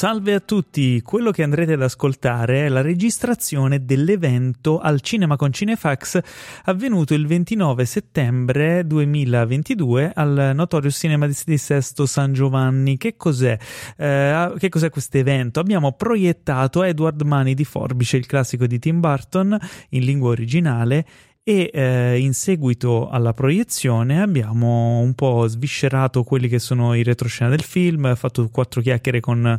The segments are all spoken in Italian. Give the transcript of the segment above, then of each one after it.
salve a tutti. Quello che andrete ad ascoltare è la registrazione dell'evento al Cinema con Cinefax avvenuto il 29 settembre 2022 al Notorious Cinema di Sesto San Giovanni. Che cos'è? Eh, che cos'è questo evento? Abbiamo proiettato Edward Mani di Forbice, il classico di Tim Burton in lingua originale e eh, in seguito alla proiezione abbiamo un po' sviscerato quelli che sono i retroscena del film, fatto quattro chiacchiere con,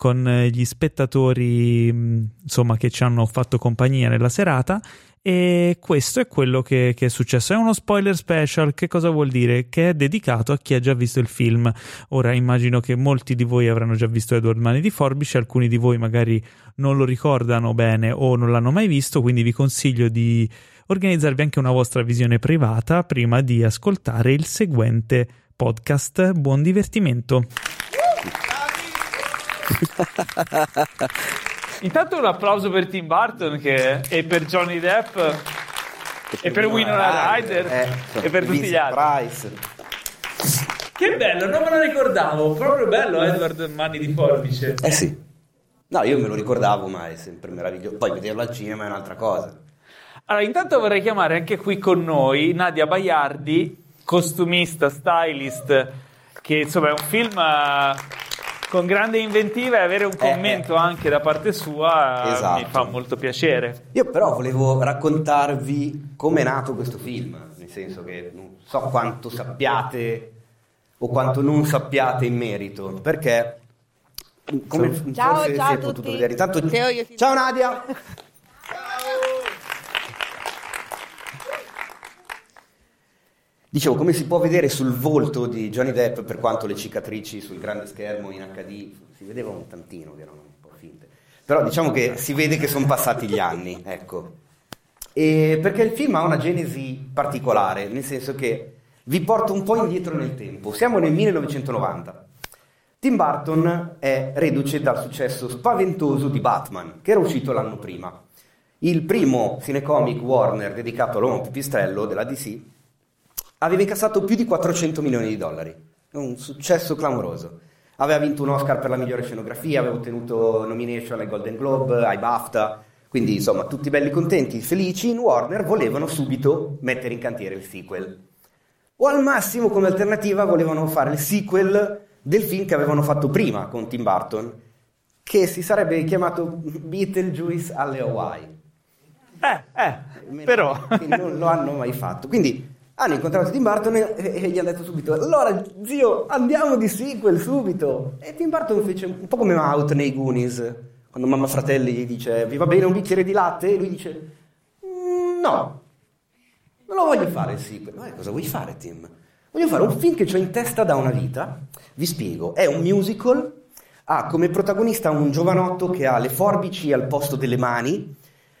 con gli spettatori insomma che ci hanno fatto compagnia nella serata e questo è quello che, che, è successo. È uno spoiler special, che cosa vuol dire? Che è dedicato a chi ha già visto il film. Ora immagino che molti di voi avranno già visto Edward Mani di Forbice, alcuni di voi magari non lo ricordano bene o non l'hanno mai visto, quindi vi consiglio di organizzarvi anche una vostra visione privata prima di ascoltare il seguente podcast. Buon divertimento! Intanto un applauso per Tim Burton che, e per Johnny Depp e per Winona Ryder eh, e per tutti gli altri. Price. Che bello, non me lo ricordavo, proprio bello Edward Manni di Forbice. Eh sì. No, io me lo ricordavo, ma è sempre meraviglioso. Poi vederlo al cinema è un'altra cosa. Allora, intanto vorrei chiamare anche qui con noi Nadia Baiardi, costumista, stylist, che insomma è un film eh, con grande inventiva e avere un eh, commento eh, anche da parte sua esatto. mi fa molto piacere. Io però volevo raccontarvi come è nato questo film, nel senso che non so quanto sappiate o quanto non sappiate in merito, perché come ciao, forse ciao si è potuto vedere. Intanto, ciao Nadia! Dicevo, come si può vedere sul volto di Johnny Depp, per quanto le cicatrici sul grande schermo in HD si vedevano un tantino, erano un po' finte. Però diciamo che si vede che sono passati gli anni, ecco. E perché il film ha una genesi particolare, nel senso che vi porto un po' indietro nel tempo. Siamo nel 1990. Tim Burton è reduce dal successo spaventoso di Batman, che era uscito l'anno prima. Il primo cinecomic Warner dedicato all'uomo pipistrello della DC aveva incassato più di 400 milioni di dollari, un successo clamoroso. Aveva vinto un Oscar per la migliore scenografia, aveva ottenuto nomination ai Golden Globe, ai BAFTA, quindi insomma tutti belli contenti, felici, in Warner volevano subito mettere in cantiere il sequel. O al massimo come alternativa volevano fare il sequel del film che avevano fatto prima con Tim Burton, che si sarebbe chiamato Beetlejuice alle Hawaii. Eh, eh, però... non lo hanno mai fatto. Quindi hanno incontrato Tim Burton e, e, gli hanno detto subito allora zio andiamo di sequel subito. E Tim Burton fece un po' come Out nei Goonies. Quando mamma fratelli gli dice vi va bene un bicchiere di latte? E lui dice mm, no. Non lo voglio fare il sequel. Ma cosa vuoi fare Tim? voglio fare un film che ho in testa da una vita. Vi spiego. È un musical. Ha come protagonista un giovanotto che ha le forbici al posto delle mani.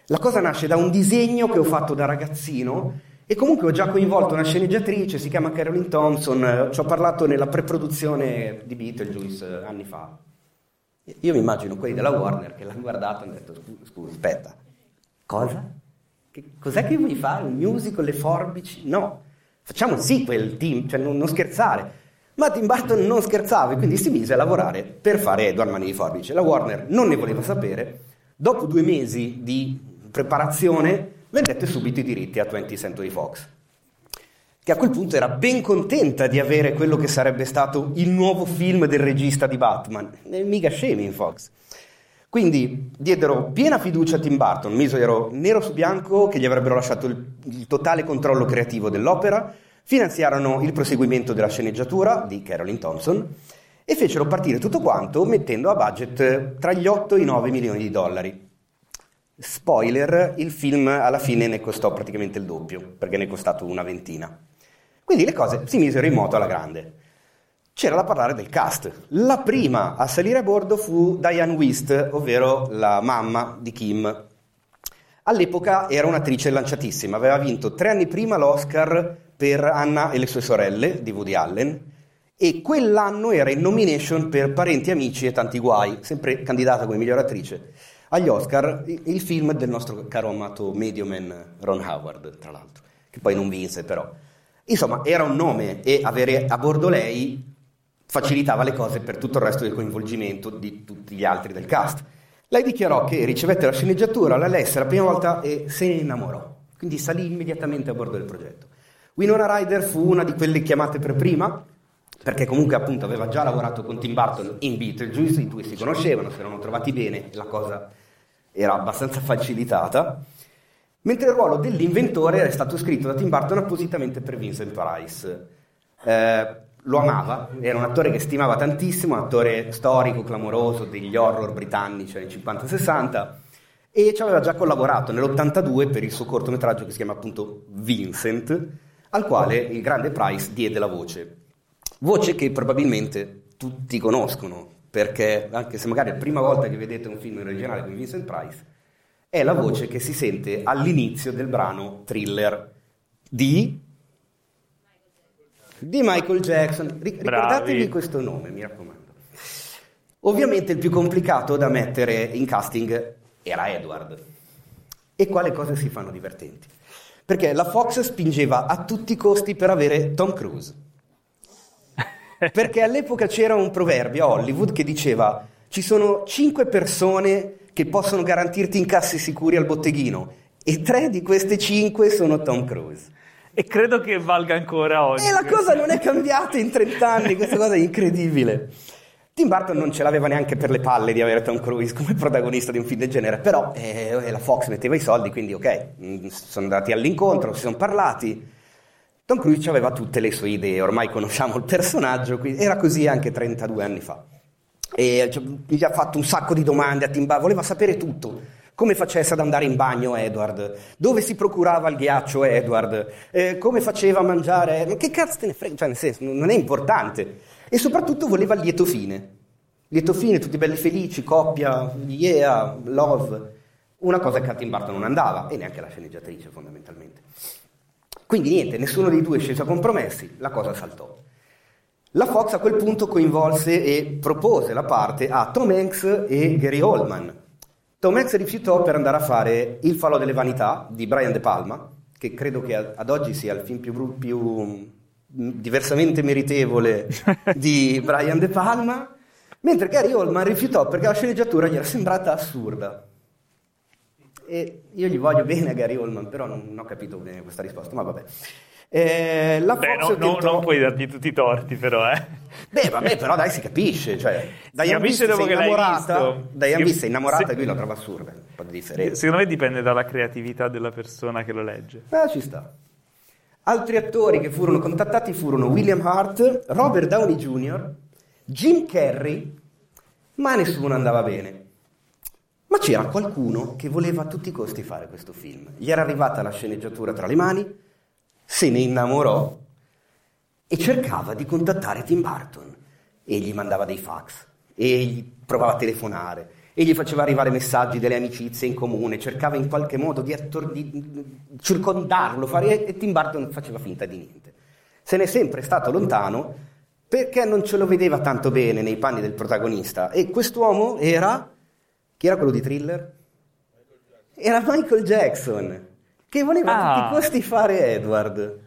La cosa nasce da un disegno che ho fatto da ragazzino e comunque ho già coinvolto una sceneggiatrice, si chiama Carolyn Thompson, ci ho parlato nella pre-produzione di Beetlejuice eh, anni fa. Io mi immagino quelli della Warner che l'hanno guardato e hanno detto, scusa, aspetta, cosa? Che, cos'è che vuoi fare? Un musical, le forbici? No, facciamo un sequel, team, cioè non, non scherzare. Ma Tim Burton non scherzava e quindi si mise a lavorare per fare Edward Mani di Forbice. La Warner non ne voleva sapere. Dopo due mesi di preparazione vendette subito i diritti a 20th Century Fox, che a quel punto era ben contenta di avere quello che sarebbe stato il nuovo film del regista di Batman, e mica scemi in Fox. Quindi diedero piena fiducia a Tim Burton, misero nero su bianco che gli avrebbero lasciato il, il totale controllo creativo dell'opera, finanziarono il proseguimento della sceneggiatura di Carolyn Thompson e fecero partire tutto quanto mettendo a budget tra gli 8 e i 9 milioni di dollari. Spoiler, il film alla fine ne costò praticamente il doppio, perché ne è costato una ventina. Quindi le cose si misero in moto alla grande. C'era da parlare del cast. La prima a salire a bordo fu Diane Wist, ovvero la mamma di Kim. All'epoca era un'attrice lanciatissima, aveva vinto tre anni prima l'Oscar per Anna e le sue sorelle di Woody Allen e quell'anno era in nomination per Parenti, Amici e Tanti Guai, sempre candidata come miglior attrice agli Oscar il film del nostro caro amato Medioman Ron Howard, tra l'altro, che poi non vinse però. Insomma, era un nome e avere a bordo lei facilitava le cose per tutto il resto del coinvolgimento di tutti gli altri del cast. Lei dichiarò che ricevette la sceneggiatura, la lesse la prima volta e se ne innamorò, quindi salì immediatamente a bordo del progetto. Winona Ryder fu una di quelle chiamate per prima, perché comunque appunto aveva già lavorato con Tim Burton in Beetlejuice, i due si conoscevano, si erano trovati bene, la cosa era abbastanza facilitata, mentre il ruolo dell'inventore era stato scritto da Tim Burton appositamente per Vincent Price. Eh, lo amava, era un attore che stimava tantissimo, un attore storico, clamoroso degli horror britannici anni 50-60 e ci aveva già collaborato nell'82 per il suo cortometraggio che si chiama appunto Vincent, al quale il grande Price diede la voce. Voce che probabilmente tutti conoscono, perché anche se magari è la prima volta che vedete un film in originale con Vincent Price, è la voce che si sente all'inizio del brano thriller di di Michael Jackson. ricordatevi questo nome, mi raccomando. Ovviamente il più complicato da mettere in casting era Edward. E qua le cose si fanno divertenti. Perché la Fox spingeva a tutti i costi per avere Tom Cruise. Perché all'epoca c'era un proverbio a Hollywood che diceva ci sono cinque persone che possono garantirti incassi sicuri al botteghino e tre di queste cinque sono Tom Cruise. E credo che valga ancora oggi. E la cosa non è cambiata in 30 anni, questa cosa è incredibile. Tim Burton non ce l'aveva neanche per le palle di avere Tom Cruise come protagonista di un film del genere, però eh, la Fox metteva i soldi, quindi ok, mm, sono andati all'incontro, si sono parlati. Tom Cruise aveva tutte le sue idee, ormai conosciamo il personaggio, era così anche 32 anni fa. E cioè, gli ha fatto un sacco di domande a Tim Burton, voleva sapere tutto come facesse ad andare in bagno Edward, dove si procurava il ghiaccio Edward, eh, come faceva a mangiare, ma che cazzo te ne frega, cioè nel senso, non è importante. E soprattutto voleva il lieto fine. Lieto fine, tutti belli felici, coppia, yeah, love. Una cosa che a Tim Burton non andava, e neanche la sceneggiatrice fondamentalmente. Quindi niente, nessuno dei due scelse a compromessi, la cosa saltò. La Fox a quel punto coinvolse e propose la parte a Tom Hanks e Gary Oldman, Tom Hanks rifiutò per andare a fare Il falò delle vanità di Brian De Palma, che credo che ad oggi sia il film più, più mm, diversamente meritevole di Brian De Palma, mentre Gary Oldman rifiutò perché la sceneggiatura gli era sembrata assurda. E io gli voglio bene a Gary Oldman, però non, non ho capito bene questa risposta, ma vabbè. Eh, la Beh, no, tentò... non puoi dargli tutti i torti, però, eh. Beh, vabbè, però dai, si capisce. Cioè, capisce dopo che innamorata. Diane Beast è innamorata se... e lui la trova assurda. Un po' di differenza. Secondo me dipende dalla creatività della persona che lo legge. Ah, ci sta. Altri attori che furono contattati furono William Hart, Robert Downey Jr., Jim Carrey, ma nessuno andava bene. Ma c'era qualcuno che voleva a tutti i costi fare questo film. Gli era arrivata la sceneggiatura tra le mani se ne innamorò e cercava di contattare Tim Burton e gli mandava dei fax e gli provava a telefonare e gli faceva arrivare messaggi delle amicizie in comune, cercava in qualche modo di, attor- di circondarlo fare, e Tim Burton faceva finta di niente. Se n'è sempre stato lontano perché non ce lo vedeva tanto bene nei panni del protagonista e quest'uomo era... chi era quello di thriller? Era Michael Jackson che voleva ah. a tutti i costi fare Edward.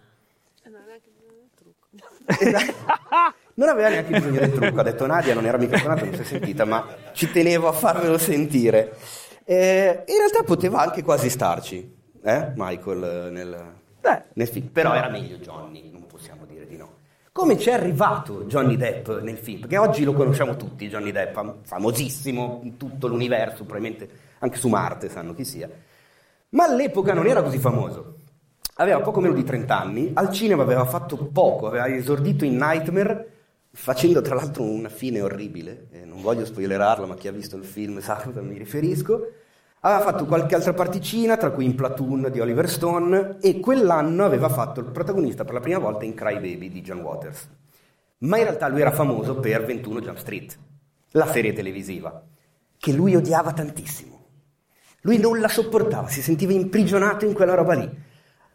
non aveva neanche bisogno del trucco, ha detto Nadia, non era microfonato, non si è sentita, ma ci tenevo a farvelo sentire. Eh, in realtà poteva anche quasi starci, eh, Michael, nel, nel, film, però era meglio Johnny, non possiamo dire di no. Come ci è arrivato Johnny Depp nel film? Perché oggi lo conosciamo tutti, Johnny Depp, famosissimo in tutto l'universo, probabilmente anche su Marte sanno chi sia. Ma all'epoca non era così famoso. Aveva poco meno di 30 anni, al cinema aveva fatto poco, aveva esordito in Nightmare, facendo tra l'altro una fine orribile, eh, non voglio spoilerarla, ma chi ha visto il film sa cosa mi riferisco. Aveva fatto qualche altra particina, tra cui in Platoon di Oliver Stone, e quell'anno aveva fatto il protagonista per la prima volta in Cry Baby di John Waters. Ma in realtà lui era famoso per 21 Jump Street, la serie televisiva, che lui odiava tantissimo. Lui non la sopportava, si sentiva imprigionato in quella roba lì.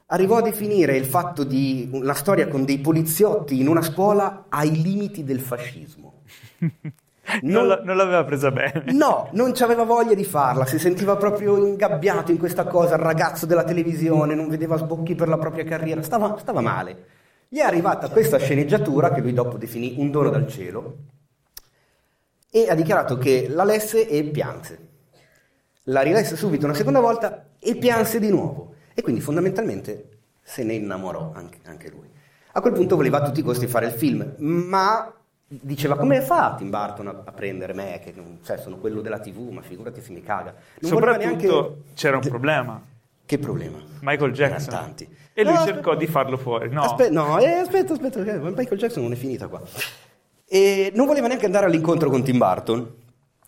Arrivò a definire il fatto di una storia con dei poliziotti in una scuola ai limiti del fascismo. Non, non, non, l'aveva presa bene. No, non aveva voglia di farla, si sentiva proprio ingabbiato in questa cosa, il ragazzo della televisione, non vedeva sbocchi per la propria carriera, stava, stava male. Gli è arrivata questa sceneggiatura che lui dopo definì un dono dal cielo e ha dichiarato che la lesse e pianse. La rilesse subito una seconda volta e pianse di nuovo. E quindi fondamentalmente se ne innamorò anche, anche lui. A quel punto voleva a tutti i costi fare il film, ma diceva come fa Tim Burton a, a prendere me, che non, cioè, sono quello della tv, ma figurati se mi caga. Non voleva Soprattutto c'era un problema. Che problema? Michael Jackson. Erano tanti. E lui No, cercò di farlo fuori. No, Aspe- no, eh, aspetta, aspetta, Michael Jackson non è finita qua. E non voleva neanche andare all'incontro con Tim Burton.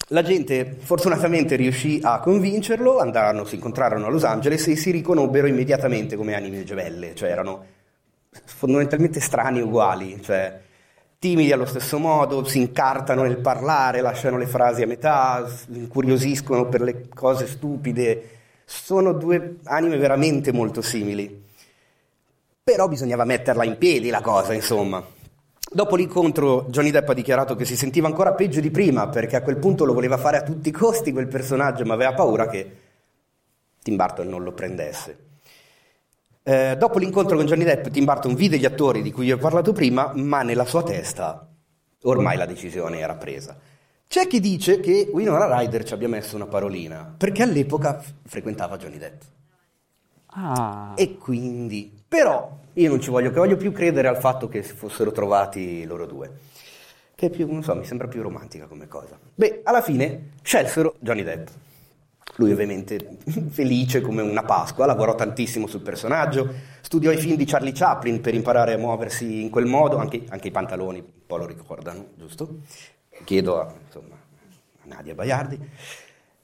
La gente fortunatamente riuscì a convincerlo, andarono, si incontrarono a Los Angeles e si riconobbero immediatamente come anime gemelle, cioè erano fondamentalmente strani e uguali, cioè timidi allo stesso modo, si incartano nel parlare, lasciano le frasi a metà, incuriosiscono per le cose stupide, sono due anime veramente molto simili. Però bisognava metterla in piedi la cosa, insomma. Dopo l'incontro Johnny Depp ha dichiarato che si sentiva ancora peggio di prima perché a quel punto lo voleva fare a tutti i costi quel personaggio, ma aveva paura che Tim Burton non lo prendesse. Eh, dopo l'incontro con Johnny Depp, Tim Burton vide gli attori di cui vi ho parlato prima, ma nella sua testa ormai la decisione era presa. C'è chi dice che Winona Ryder ci abbia messo una parolina, perché all'epoca frequentava Johnny Depp. Ah. E quindi, però, io non ci voglio, che voglio più credere al fatto che si fossero trovati loro due. Che più, non so, mi sembra più romantica come cosa. Beh, alla fine scelsero Johnny Depp. Lui ovviamente felice come una Pasqua, lavorò tantissimo sul personaggio, studiò i film di Charlie Chaplin per imparare a muoversi in quel modo, anche, anche i pantaloni un po' lo ricordano, giusto? Chiedo a, insomma, a Nadia Baiardi.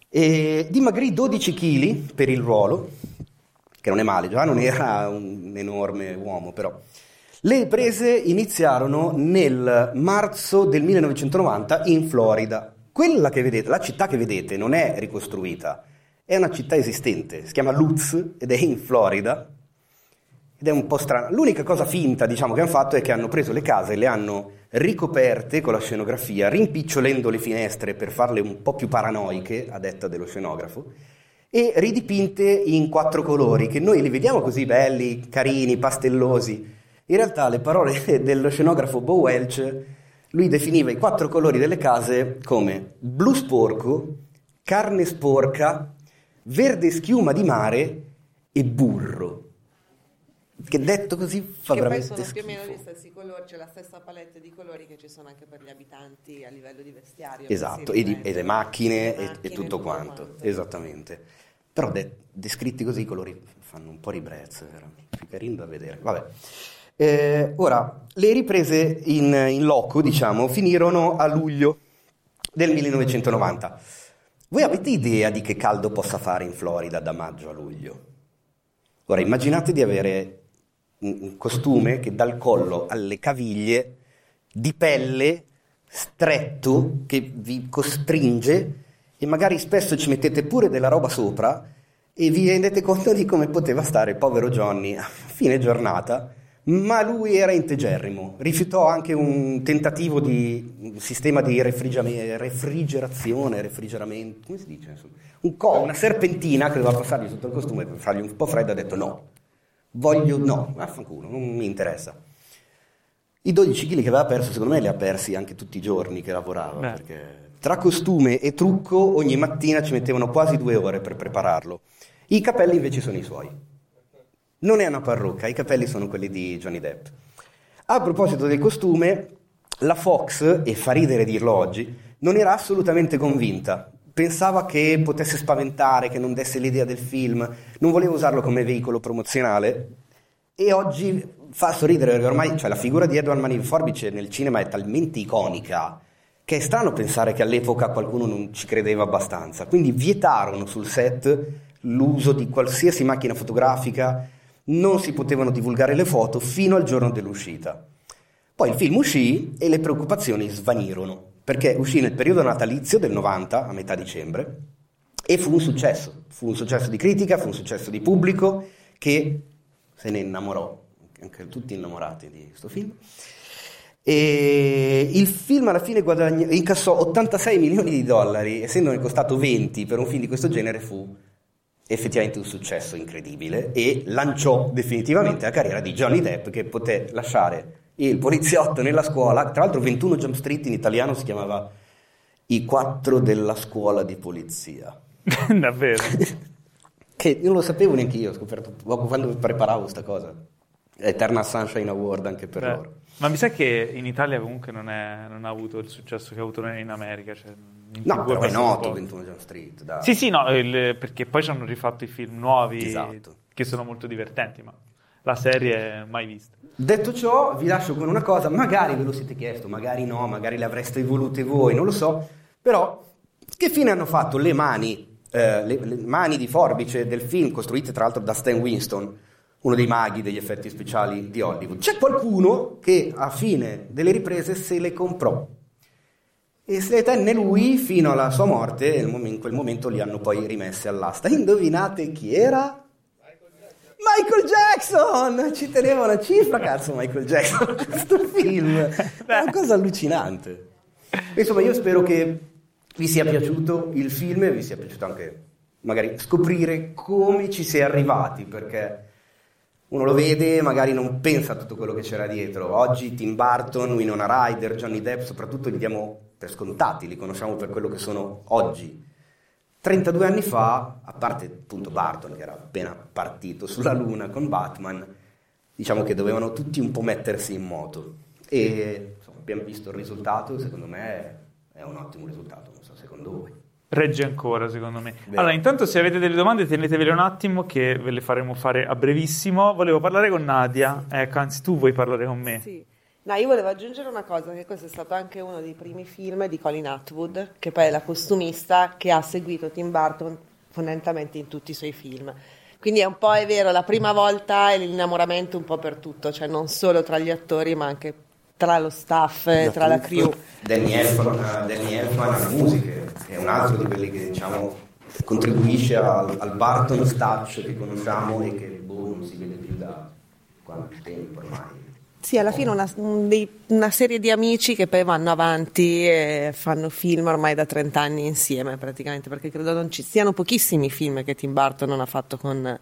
E dimagrì 12 kg per il ruolo, che non è male, già non era un enorme uomo, però. Le riprese iniziarono nel marzo del 1990 in Florida. Quella che vedete, la città che vedete non è ricostruita, è una città esistente, si chiama Lutz ed è in Florida ed è un po' strana. L'unica cosa finta, diciamo, che hanno fatto è che hanno preso le case le hanno ricoperte con la scenografia, rimpicciolendo le finestre per farle un po' più paranoiche, a detta dello scenografo, e ridipinte in quattro colori, che noi li vediamo così belli, carini, pastellosi. In realtà le parole dello scenografo Bo Welch, lui definiva i quattro colori delle case come blu sporco, carne sporca, verde schiuma di mare e burro. Che detto così fa che poi veramente sono più o meno schifo. gli stessi colori, c'è la stessa palette di colori che ci sono anche per gli abitanti a livello di vestiario. Esatto, e, di- ripete. e le macchine, e- e, macchine, tutto quanto. Esattamente. Però de- descritti così i colori fanno un po' ribrezzo, era più carino da vedere. Vabbè. Eh, ora, le riprese in, in loco, diciamo, finirono a luglio del 1990. Voi avete idea di che caldo possa fare in Florida da maggio a luglio? Ora, immaginate di avere un costume che dal collo alle caviglie di pelle stretto che vi costringe e magari spesso ci mettete pure della roba sopra e vi rendete conto di come poteva stare il povero Johnny a fine giornata, ma lui era integerrimo, rifiutò anche un tentativo di un sistema di refrigerazione, refrigeramento, come si dice? insomma? Un co, una serpentina che doveva passargli sotto il costume per fargli un po' freddo, ha detto no, voglio no, vaffanculo, non mi interessa. I 12 kg che aveva perso, secondo me li ha persi anche tutti i giorni che lavorava, Beh. perché tra costume e trucco ogni mattina ci mettevano quasi due ore per prepararlo. I capelli invece sono i suoi. Non è una parrucca, i capelli sono quelli di Johnny Depp. A proposito del costume, la Fox, e fa ridere dirlo oggi, non era assolutamente convinta. Pensava che potesse spaventare, che non desse l'idea del film, non voleva usarlo come veicolo promozionale. E oggi fa sorridere perché ormai cioè, la figura di Edward Mani Forbice nel cinema è talmente iconica che è strano pensare che all'epoca qualcuno non ci credeva abbastanza. Quindi vietarono sul set l'uso di qualsiasi macchina fotografica, non si potevano divulgare le foto fino al giorno dell'uscita. Poi il film uscì e le preoccupazioni svanirono, perché uscì nel periodo natalizio del 90, a metà dicembre, e fu un successo. Fu un successo di critica, fu un successo di pubblico che se ne innamorò, anche tutti innamorati di questo film. E il film alla fine guadagn- incassò 86 milioni di dollari, essendone costato 20 per un film di questo genere fu effettivamente un successo incredibile e lanciò definitivamente la carriera di Johnny Depp che poté lasciare il poliziotto nella scuola, tra l'altro 21 Jump Street in italiano si chiamava I quattro della scuola di polizia. Davvero. che non lo sapevo neanche io, ho scoperto poco quando preparavo questa cosa. Eternal Sunshine Award anche per Beh, loro. Ma mi sa che in Italia comunque non, è- non ha avuto il successo che ha avuto in America. Cioè, No, però è noto poco. 21 Jump Street. dai. Sì, sì, no, il- perché poi ci hanno rifatto i film nuovi Esatto. che sono molto divertenti, ma la serie mai vista. Detto ciò, vi lascio con una cosa, magari ve lo siete chiesto, magari no, magari le avreste volute voi, non lo so, però che fine hanno fatto le mani, eh, le, le mani di forbice del film, costruite tra l'altro da Stan Winston, uno dei maghi degli effetti speciali di Hollywood? C'è qualcuno che a fine delle riprese se le comprò e se le tenne lui fino alla sua morte in quel momento li hanno poi rimesse all'asta. Indovinate chi era? Michael Jackson! Ci teneva una cifra, cazzo, Michael Jackson, questo film. È una cosa allucinante. Insomma, io spero che vi sia piaciuto il film e vi sia piaciuto anche magari scoprire come ci si è arrivati, perché uno lo vede e magari non pensa a tutto quello che c'era dietro. Oggi Tim Burton, Winona Ryder, Johnny Depp, soprattutto li diamo per scontati, li conosciamo per quello che sono oggi. 32 anni fa, a parte appunto Barton che era appena partito sulla Luna con Batman, diciamo che dovevano tutti un po' mettersi in moto. E insomma, abbiamo visto il risultato, secondo me è un ottimo risultato, non so secondo voi. Regge ancora, secondo me. Vero. Allora, intanto, se avete delle domande, tenetevele un attimo, che ve le faremo fare a brevissimo. Volevo parlare con Nadia. Ecco, anzi, tu vuoi parlare con me. Sì. No, io volevo aggiungere una cosa, che questo è stato anche uno dei primi film di Colin Atwood, che poi è la costumista che ha seguito Tim Burton fondamentalmente in tutti i suoi film. Quindi è un po', è vero, la prima volta è l'innamoramento un po' per tutto, cioè non solo tra gli attori, ma anche tra lo staff, eh, tra la crew. Danny Elfman, Danny Elfman alle musiche, è un altro di quelli che diciamo contribuisce al, al Barton Stouch che conosciamo e che boh, non si vede più da quanto tempo ormai. Sì, alla fine una, una serie di amici che poi vanno avanti e fanno film ormai da 30 anni insieme praticamente, perché credo non ci siano pochissimi film che Tim Burton non ha fatto con,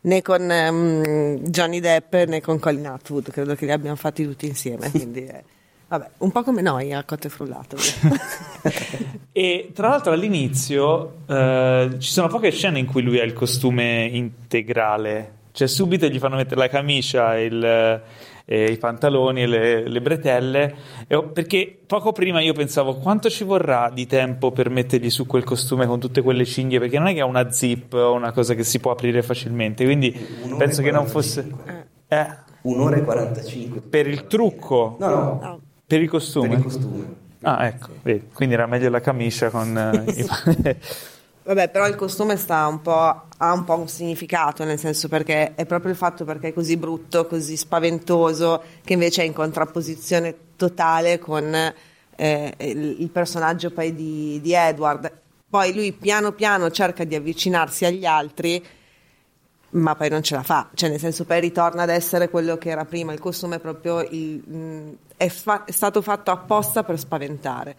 né con ehm, Johnny Depp né con Colin Atwood, credo che li abbiamo fatti tutti insieme, quindi eh, vabbè, un po' come noi a Cotte Frullato. E tra l'altro, all'inizio eh, ci sono poche scene in cui lui ha il costume integrale. Cioè, subito gli fanno mettere la camicia, il, eh, i pantaloni e le, le bretelle. E ho- perché poco prima io pensavo quanto ci vorrà di tempo per mettergli su quel costume con tutte quelle cinghie. Perché non è che ha una zip o una cosa che si può aprire facilmente. Quindi Un'ora penso che non 45. fosse. Eh, Un'ora e 45. per il trucco, No, no, No. per il costume. per il costume. Ah, ecco, vedi, quindi era meglio la camicia con eh, i- Vabbè, però il costume un ha un po' un significato, nel senso perché è proprio il fatto perché è così brutto, così spaventoso, che invece è in contrapposizione totale con eh, il, il personaggio poi di, di Edward. Poi lui piano piano cerca di avvicinarsi agli altri, ma poi non ce la fa, cioè nel senso poi ritorna ad essere quello che era prima, il costume è proprio il- mh, è, fa- è stato fatto apposta per spaventare,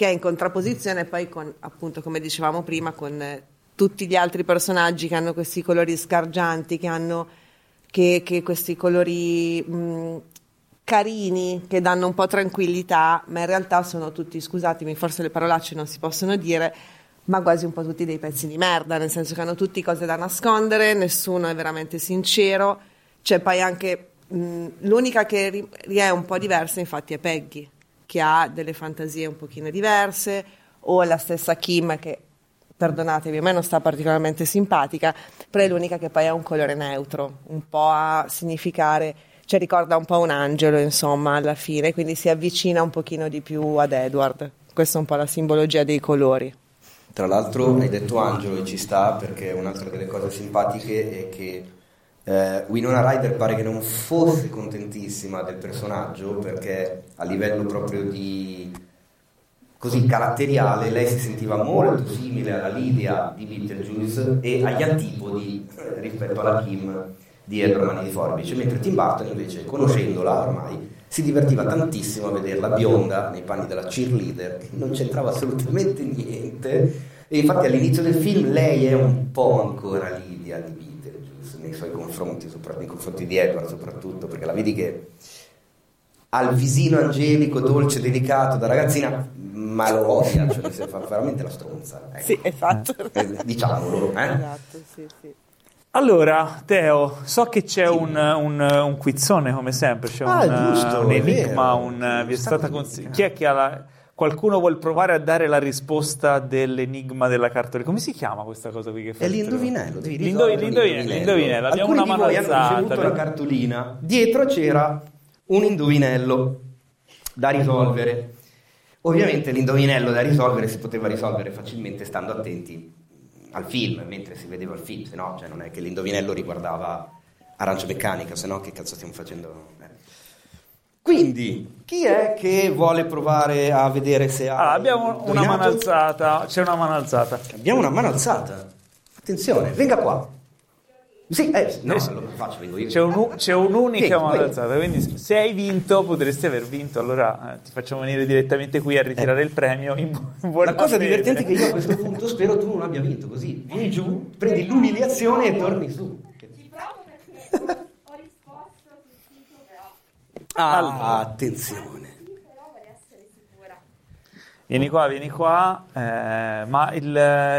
che è in contrapposizione poi con, appunto come dicevamo prima, con eh, tutti gli altri personaggi che hanno questi colori sgargianti, che hanno che, che questi colori mh, carini, che danno un po' tranquillità, ma in realtà sono tutti, scusatemi, forse le parolacce non si possono dire, ma quasi un po' tutti dei pezzi di merda, nel senso che hanno tutti cose da nascondere, nessuno è veramente sincero. C'è poi anche mh, l'unica che ri- è un po' diversa, infatti, è Peggy, che ha delle fantasie un pochino diverse, o la stessa Kim che perdonatemi, a me non sta particolarmente simpatica, però è l'unica che poi ha un colore neutro, un po' a significare, cioè ricorda un po' un angelo, insomma, alla fine, quindi si avvicina un pochino di più ad Edward. Questa è un po' la simbologia dei colori. Tra l'altro hai detto Angelo e ci sta perché un'altra delle cose simpatiche è che eh, Winona Ryder pare che non fosse contentissima del personaggio perché a livello proprio di così caratteriale lei si sentiva molto simile alla Lydia di Beetlejuice e agli antipodi rispetto alla Kim di Edward Mani di Forbice mentre Tim Burton invece conoscendola ormai si divertiva tantissimo a vederla bionda nei panni della cheerleader che non c'entrava assolutamente niente. E infatti all'inizio del film lei è un po' ancora Lidia di Beetlejuice nei suoi confronti, nei confronti di Edward soprattutto, perché la vedi che ha il visino angelico, dolce, delicato da ragazzina, ma lo odia, cioè si fa veramente la stronza. Ecco. Sì, esatto. Eh, diciamolo, eh? Esatto, sì, sì. Allora, Teo, so che c'è un, un, un quizzone come sempre, c'è Ah, un, giusto, un è enigma, un, vi è stata sacco di cons- enigmi. chi è che ha la... Qualcuno vuol provare a dare la risposta dell'enigma della cartolina? Come si chiama questa cosa qui che fa? È l'indovinello, devi L'indo- risolvere l'indovinello, l'indovinello. Abbiamo Alcuni una di voi hanno ricevuto la cartolina, dietro c'era un indovinello da risolvere. Ovviamente l'indovinello da risolvere si poteva risolvere facilmente stando attenti al film, mentre si vedeva il film, se no, cioè non è che l'indovinello riguardava Arancia Meccanica, se no che cazzo stiamo facendo? Eh. Quindi, chi è che vuole provare a vedere se ha Allora, abbiamo una mano alzata, c'è una mano alzata. Abbiamo una mano alzata. Attenzione, venga qua. Sì, eh, no, Eh, lo faccio, vengo io. C'è, un- c'è un'unica Sì, mano poi- alzata, quindi se hai vinto potresti aver vinto, allora eh, ti facciamo venire direttamente qui a ritirare il premio in bu- in buona La cosa divertente è che io a questo punto spero tu non abbia vinto così. Vieni giù, prendi l'umiliazione e torni su. Ci provo perché ho risposto sul sito, però, Ah, attenzione. però vorrei essere sicura. Vieni qua, vieni qua, eh, ma il,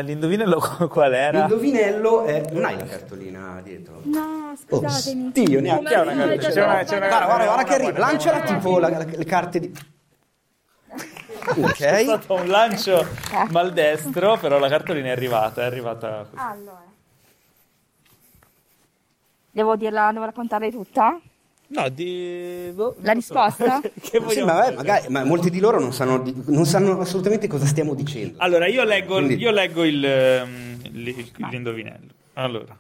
l'indovinello qual era? L'indovinello è... Non hai la cartolina dietro? No, Oh, scusatemi. Dio, neanche C'è una cartolina, c'è una- c'è una- Guarda, guarda, guarda che arriva. Lanciala tipo la- la- le carte di... È Ok. stato un lancio maldestro, però la cartolina è arrivata, è arrivata così. Allora. Devo dirla, devo raccontarla tutta? No, di... boh, La so. risposta? che Sì, ma, vabbè, dire? magari, ma molti di loro non sanno, di- non sanno assolutamente cosa stiamo dicendo. Allora, io leggo, Quindi- io leggo il, ehm, il- l'indovinello. Allora.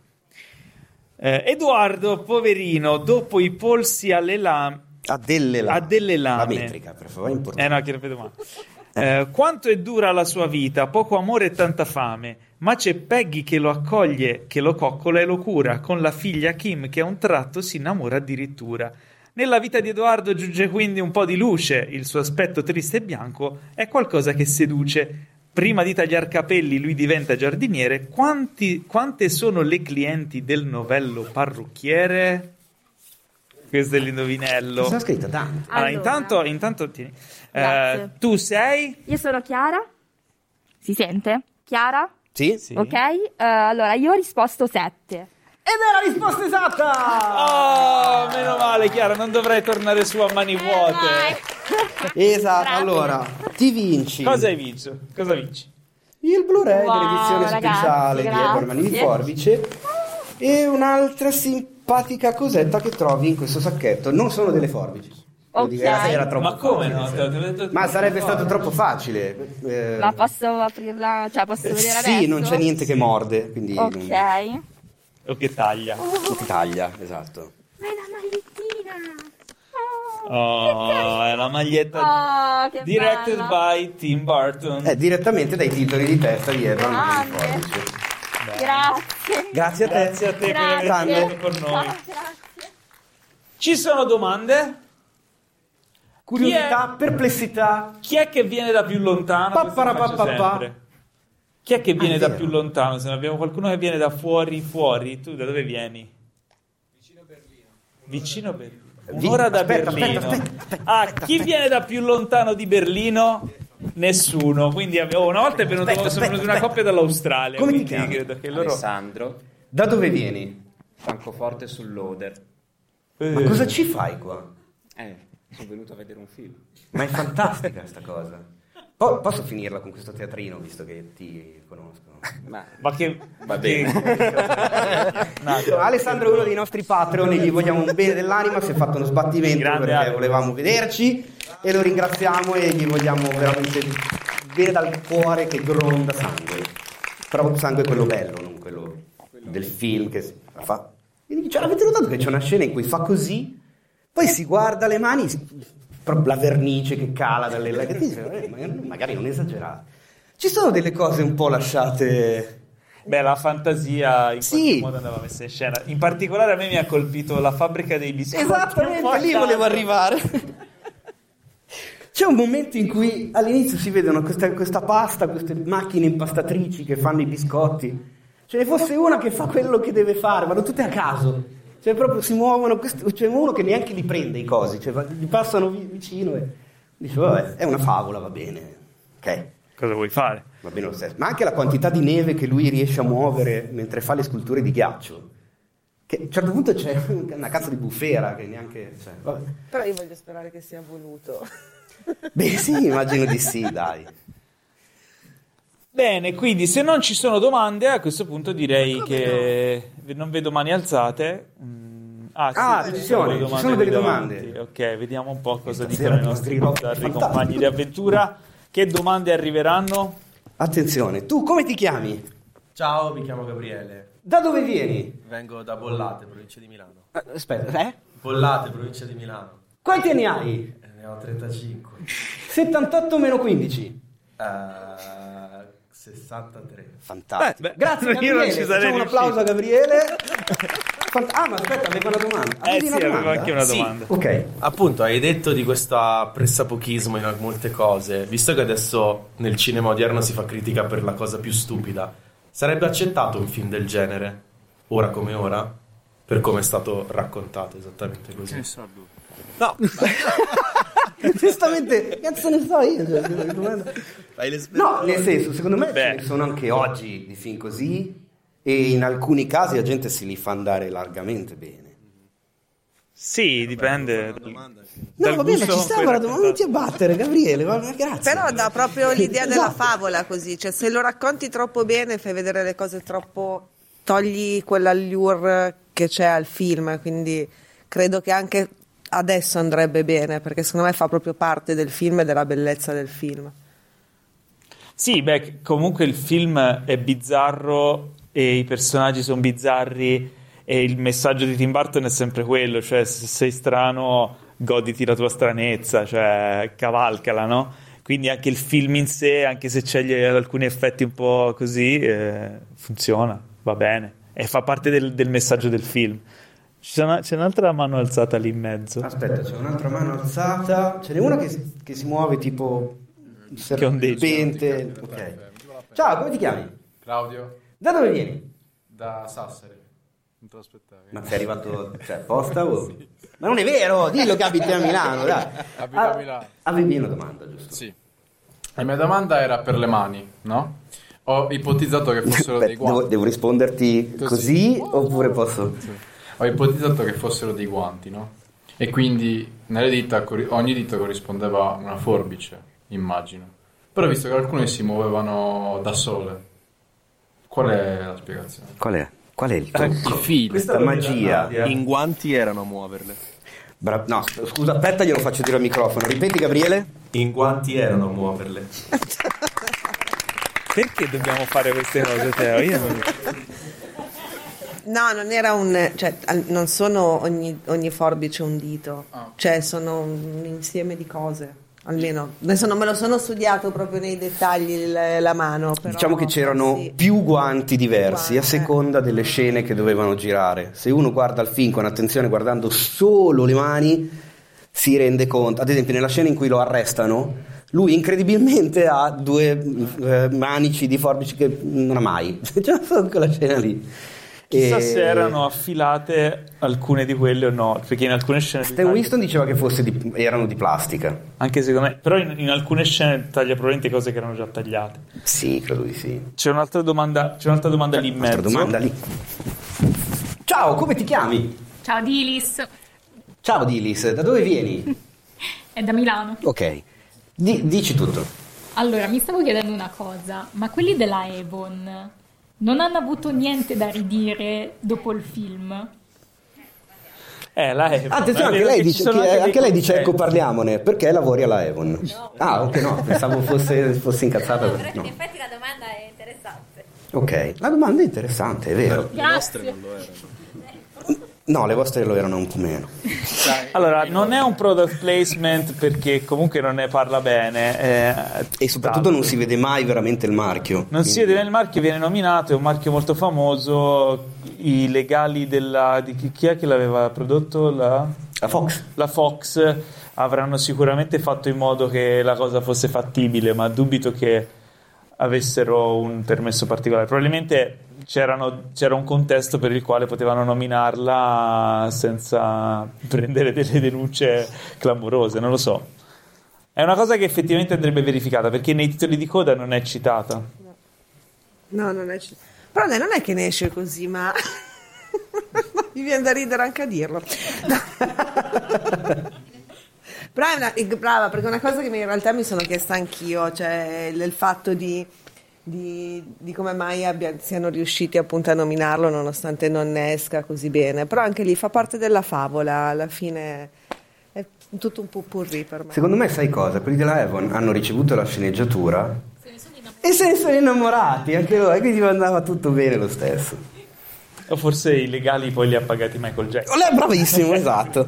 Eh, Edoardo, poverino, dopo i polsi alle lame... Ha delle lame. Ha delle lame. La metrica, per favore, è importante. Eh no, che vedo male. Eh, quanto è dura la sua vita, poco amore e tanta fame, ma c'è Peggy che lo accoglie, che lo coccola e lo cura, con la figlia Kim che a un tratto si innamora addirittura. Nella vita di Edoardo giunge quindi un po' di luce, il suo aspetto triste e bianco è qualcosa che seduce. Prima di tagliar capelli lui diventa giardiniere. Quanti- quante sono le clienti del novello parrucchiere? Questo è l'indovinello. Ha scritto Dante? Allora, Allora. intanto, intanto tieni. Eh, tu sei? Io sono Chiara. Si sente? Chiara? Sì? Sì. Ok? Eh, allora, io ho risposto 7. Ed è la risposta esatta! Oh, meno male, Chiara, non dovrai tornare su a mani vuote. Esatto, Grazie. allora, ti vinci Cosa hai vinto? Cosa vinci? il Blu-ray Wow, dell'edizione ragazzi, speciale di grazie. Edward Mani di Forbice e un'altra simpatica cosetta che trovi in questo sacchetto. Non sono delle forbici. Devo Ok. dire, ragazzi, era troppo Ma come facile. no? Ma sarebbe stato troppo facile. Eh, Ma posso aprirla? Cioè, posso vedere adesso? sì, non c'è niente che morde, quindi Ok. non, Ma O che taglia. non ti taglia, esatto. è la magliettina! Oh, Oh, è la maglietta Oh, che directed bella. by Tim Burton. È direttamente dai titoli di testa di Edward Grazie. Grazie a te. Grazie a te per aver stato con noi. Ciao, grazie. Ci sono domande? Curiosità, perplessità. Chi è che viene da più lontano? Papparapapapà. sempre. Chi è che viene Ah, è da vero. più lontano? Se ne abbiamo qualcuno che viene da fuori, fuori, tu da dove vieni? Vicino Berlino. Vicino Berlino. Un'ora da aspetta, Berlino. aspetta, aspetta, aspetta, ah, chi viene da più lontano di Berlino? Nessuno. Quindi abbiamo- una volta è venuto, Aspetta, sono venuti una coppia dall'Australia. Come ti chiami? credo che loro. Alessandro, Da dove vieni? Francoforte sull'Oder. Eh, Ma cosa ci fai qua? Eh, sono venuto a vedere un film. Ma è fantastica questa cosa. Po- posso finirla con questo teatrino, visto che ti conosco? Ma, Ma che. Va che- No, Alessandro è uno dei nostri Patreon e gli vogliamo un bene dell'anima, si è fatto uno sbattimento Grande perché volevamo vederci e lo ringraziamo e gli vogliamo veramente bene dal cuore che gronda sangue. Però sangue quello bello, non quello del film che fa. E dice, "Cioè, avete notato che c'è una scena in cui fa così, poi si guarda le mani, la vernice che cala dalle dice, "Eh, magari- non esagerate. Ci sono delle cose un po' lasciate... Beh, la fantasia in Sì. qualche modo andava messa in scena. In particolare a me mi ha colpito la fabbrica dei biscotti. Esattamente, lì volevo arrivare. C'è un momento in cui all'inizio si vedono questa, questa pasta, queste macchine impastatrici che fanno i biscotti. Ce ne fosse una che fa quello che deve fare, vanno tutte a caso. Cioè proprio si muovono, questi- c'è uno che neanche li prende i cosi, cioè gli passano vi- vicino e dice vabbè, è una favola, va bene. Ok, Cosa vuoi fare? va bene lo stesso. Ma anche la quantità di neve che lui riesce a muovere mentre fa le sculture di ghiaccio. Che a un certo punto c'è una cazzo di bufera che neanche... Cioè, vabbè. Però io voglio sperare che sia voluto. Beh sì, immagino di sì, dai. Bene, quindi se non ci sono domande, a questo punto direi che non vedo mani alzate. Mm, ah, sì, Ah, ci attenzione, sono ci sono delle domande. davanti. Ok, vediamo un po' cosa dicono i nostri compagni di avventura. Che domande arriveranno? Attenzione, tu come ti chiami? Ciao, mi chiamo Gabriele. Da dove vieni? Vengo da Bollate, provincia di Milano. Eh, Aspetta, eh? Bollate, provincia di Milano. Quanti anni hai? Eh, Ne ho 35. 78 meno 15. Eh, 63. Fantastico. Beh, beh, Grazie io non Gabriele. ci sarei Facciamo un applauso a Gabriele. Fant- ah, ma aspetta, avevo una domanda. Eh Avevi sì, una avevo domanda? anche una Sì. domanda. Ok. Appunto, hai detto di questo pressapochismo in molte cose. Visto che adesso nel cinema odierno si fa critica per la cosa più stupida, sarebbe accettato un film del genere, ora come ora, per come è stato raccontato esattamente così? No, Giustamente, cazzo ne so io. cioè. No, nel senso, secondo me Beh. ce ne sono anche oggi di film così e in alcuni casi la gente se li fa andare largamente bene. Sì, dipende. No, ma gusto ci con sta, cui guarda, ma non ti abbattere, Gabriele, ma ma grazie. Però dà proprio l'idea della Esatto. favola così, cioè se lo racconti troppo bene fai vedere le cose troppo, togli quell'allure che c'è al film, quindi credo che anche adesso andrebbe bene, perché secondo me fa proprio parte del film e della bellezza del film. Sì, beh, comunque il film è bizzarro e i personaggi sono bizzarri e il messaggio di Tim Burton è sempre quello, cioè se sei strano goditi la tua stranezza, cioè cavalcala, no? Quindi anche il film in sé, anche se c'è gli- alcuni effetti un po' così, eh, funziona, va bene e fa parte del, del messaggio del film. Ci sono- c'è un'altra mano alzata lì in mezzo. Aspetta, c'è un'altra mano alzata. Ce n'è una che, si- che si muove tipo serpente. Ok. Ciao, come ti chiami? Claudio, Da dove vieni? da Sassari. Non te lo aspettavi? Ma sei arrivato cioè, apposta o... Ma non è vero, dillo che abiti a Milano, dai. Abito a Milano. Avevi una domanda, giusto? Sì. La mia domanda era per le mani, no? Ho ipotizzato che fossero dei Aspetta, devo, guanti. devo risponderti così oppure posso... Ho ipotizzato che fossero dei guanti, no? E quindi nelle dita, ogni dito corrispondeva a una forbice, immagino. Però visto che alcune si muovevano da sole, qual è la spiegazione? Qual è? Qual è il tuo? i fili Questa magia. in guanti erano a muoverle. Bra- no, scusa, aspetta, glielo faccio dire al microfono. Ripeti, Gabriele? In guanti erano a muoverle. Perché dobbiamo fare queste cose, Teo? Io non- No, non era un, cioè non sono ogni, ogni forbice un dito, cioè sono un insieme di cose. Almeno, adesso non me lo sono studiato proprio nei dettagli il- la mano. Però, Diciamo che c'erano sì. più guanti diversi a Guanti, eh. seconda delle scene che dovevano girare. Se uno guarda il film con attenzione, guardando solo le mani, si rende conto. Ad esempio, nella scena in cui lo arrestano, lui incredibilmente ha due eh, manici di forbici che non ha mai. C'è solo quella scena lì. Chissà E- se erano affilate alcune di quelle o no, perché in alcune scene di Stan taglia- Winston diceva che fosse di- erano di plastica. anche secondo me, però in, in alcune scene taglia probabilmente cose che erano già tagliate. Sì, credo di sì. C'è un'altra domanda, c'è un'altra domanda lì in mezzo. Domanda lì. Ciao, come ti chiami? Ciao Dilis, Ciao Dilis, da dove vieni? è da Milano. Ok, Di- dici tutto. Allora, mi stavo chiedendo una cosa, ma quelli della Avon non hanno avuto niente da ridire dopo il film? Eh, la Avon. Attenzione, Ma anche lei dice, anche anche lei dice ecco parliamone, perché lavori alla Avon? Ah, ok, no, pensavo fosse, fosse incazzata. No, però no. in effetti la domanda è interessante. Ok, la domanda è interessante, è vero. Grazie. No, le vostre lo erano un po' meno. Allora, non è un product placement perché comunque non ne parla bene. eh, E soprattutto non si vede mai veramente il marchio. Non si vede nel marchio, viene nominato, è un marchio molto famoso. I legali della. di chi, chi è che l'aveva prodotto? La La Fox. la Fox avranno sicuramente fatto in modo che la cosa fosse fattibile, ma dubito che avessero un permesso particolare. Probabilmente c'era un contesto per il quale potevano nominarla senza prendere delle denunce clamorose, non lo so. È una cosa che effettivamente andrebbe verificata perché nei titoli di coda non è citata. No, non è. ci- Però non è che ne esce così, ma. Mi viene da ridere anche a dirlo. È brava, perché è una cosa che in realtà mi sono chiesta anch'io, cioè il fatto di, di- di come mai abbia- siano riusciti appunto a nominarlo nonostante non ne esca così bene. Però anche lì fa parte della favola, alla fine è tutto un po' purri per me. Secondo me, sai cosa? Quelli della Avon hanno ricevuto la sceneggiatura e se ne sono innamorati anche loro, e quindi andava tutto bene lo stesso. O forse i legali poi li ha pagati Michael Jackson. Lei è bravissimo, esatto.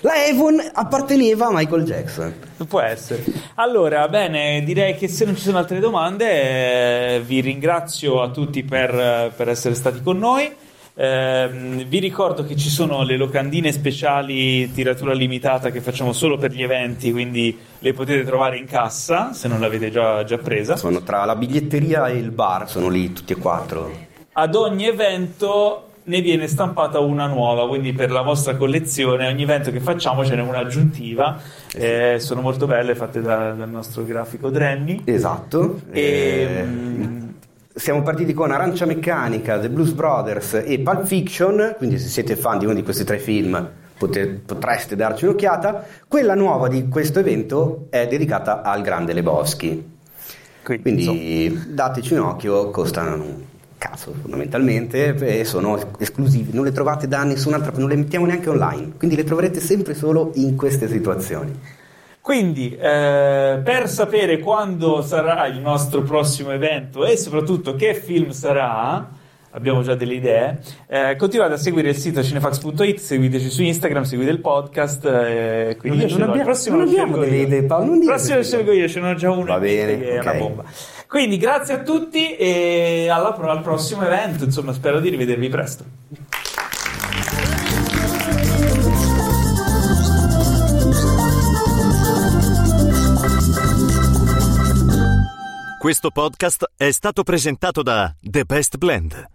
La Avon apparteneva a Michael Jackson. Può essere. Allora, bene, direi che se non ci sono altre domande, eh, vi ringrazio a tutti per, per essere stati con noi. Ehm, vi ricordo che ci sono le locandine speciali tiratura limitata che facciamo solo per gli eventi, quindi le potete trovare in cassa se non l'avete già, già presa. Sono tra la biglietteria e il bar, sono lì tutti e quattro. Ad ogni evento ne viene stampata una nuova, quindi per la vostra collezione, ogni evento che facciamo ce n'è una aggiuntiva. Eh, sono molto belle, fatte da- dal nostro grafico Drenny. Esatto. E, Eh, mm, Siamo partiti con Arancia Meccanica, The Blues Brothers e Pulp Fiction, quindi se siete fan di uno di questi tre film potreste darci un'occhiata. Quella nuova di questo evento è dedicata al grande Lebowski. Quindi dateci un occhio, costano cazzo fondamentalmente e sono esclusivi, non le trovate da nessun'altra, non le mettiamo neanche online, quindi le troverete sempre solo in queste situazioni. Quindi, eh, per sapere quando sarà il nostro prossimo evento e soprattutto che film sarà, abbiamo già delle idee, eh, continuate a seguire il sito cinefax.it, seguiteci su Instagram, seguite il podcast. eh, quindi Non l'ho. abbiamo- il prossimo non abbiamo delle idee, Paolo, non Il prossimo scelgo io, ce n'ho già uno Va bene, che è una bomba. Quindi grazie a tutti e alla al prossimo evento, insomma spero di rivedervi presto. Questo podcast è stato presentato da The Best Blend.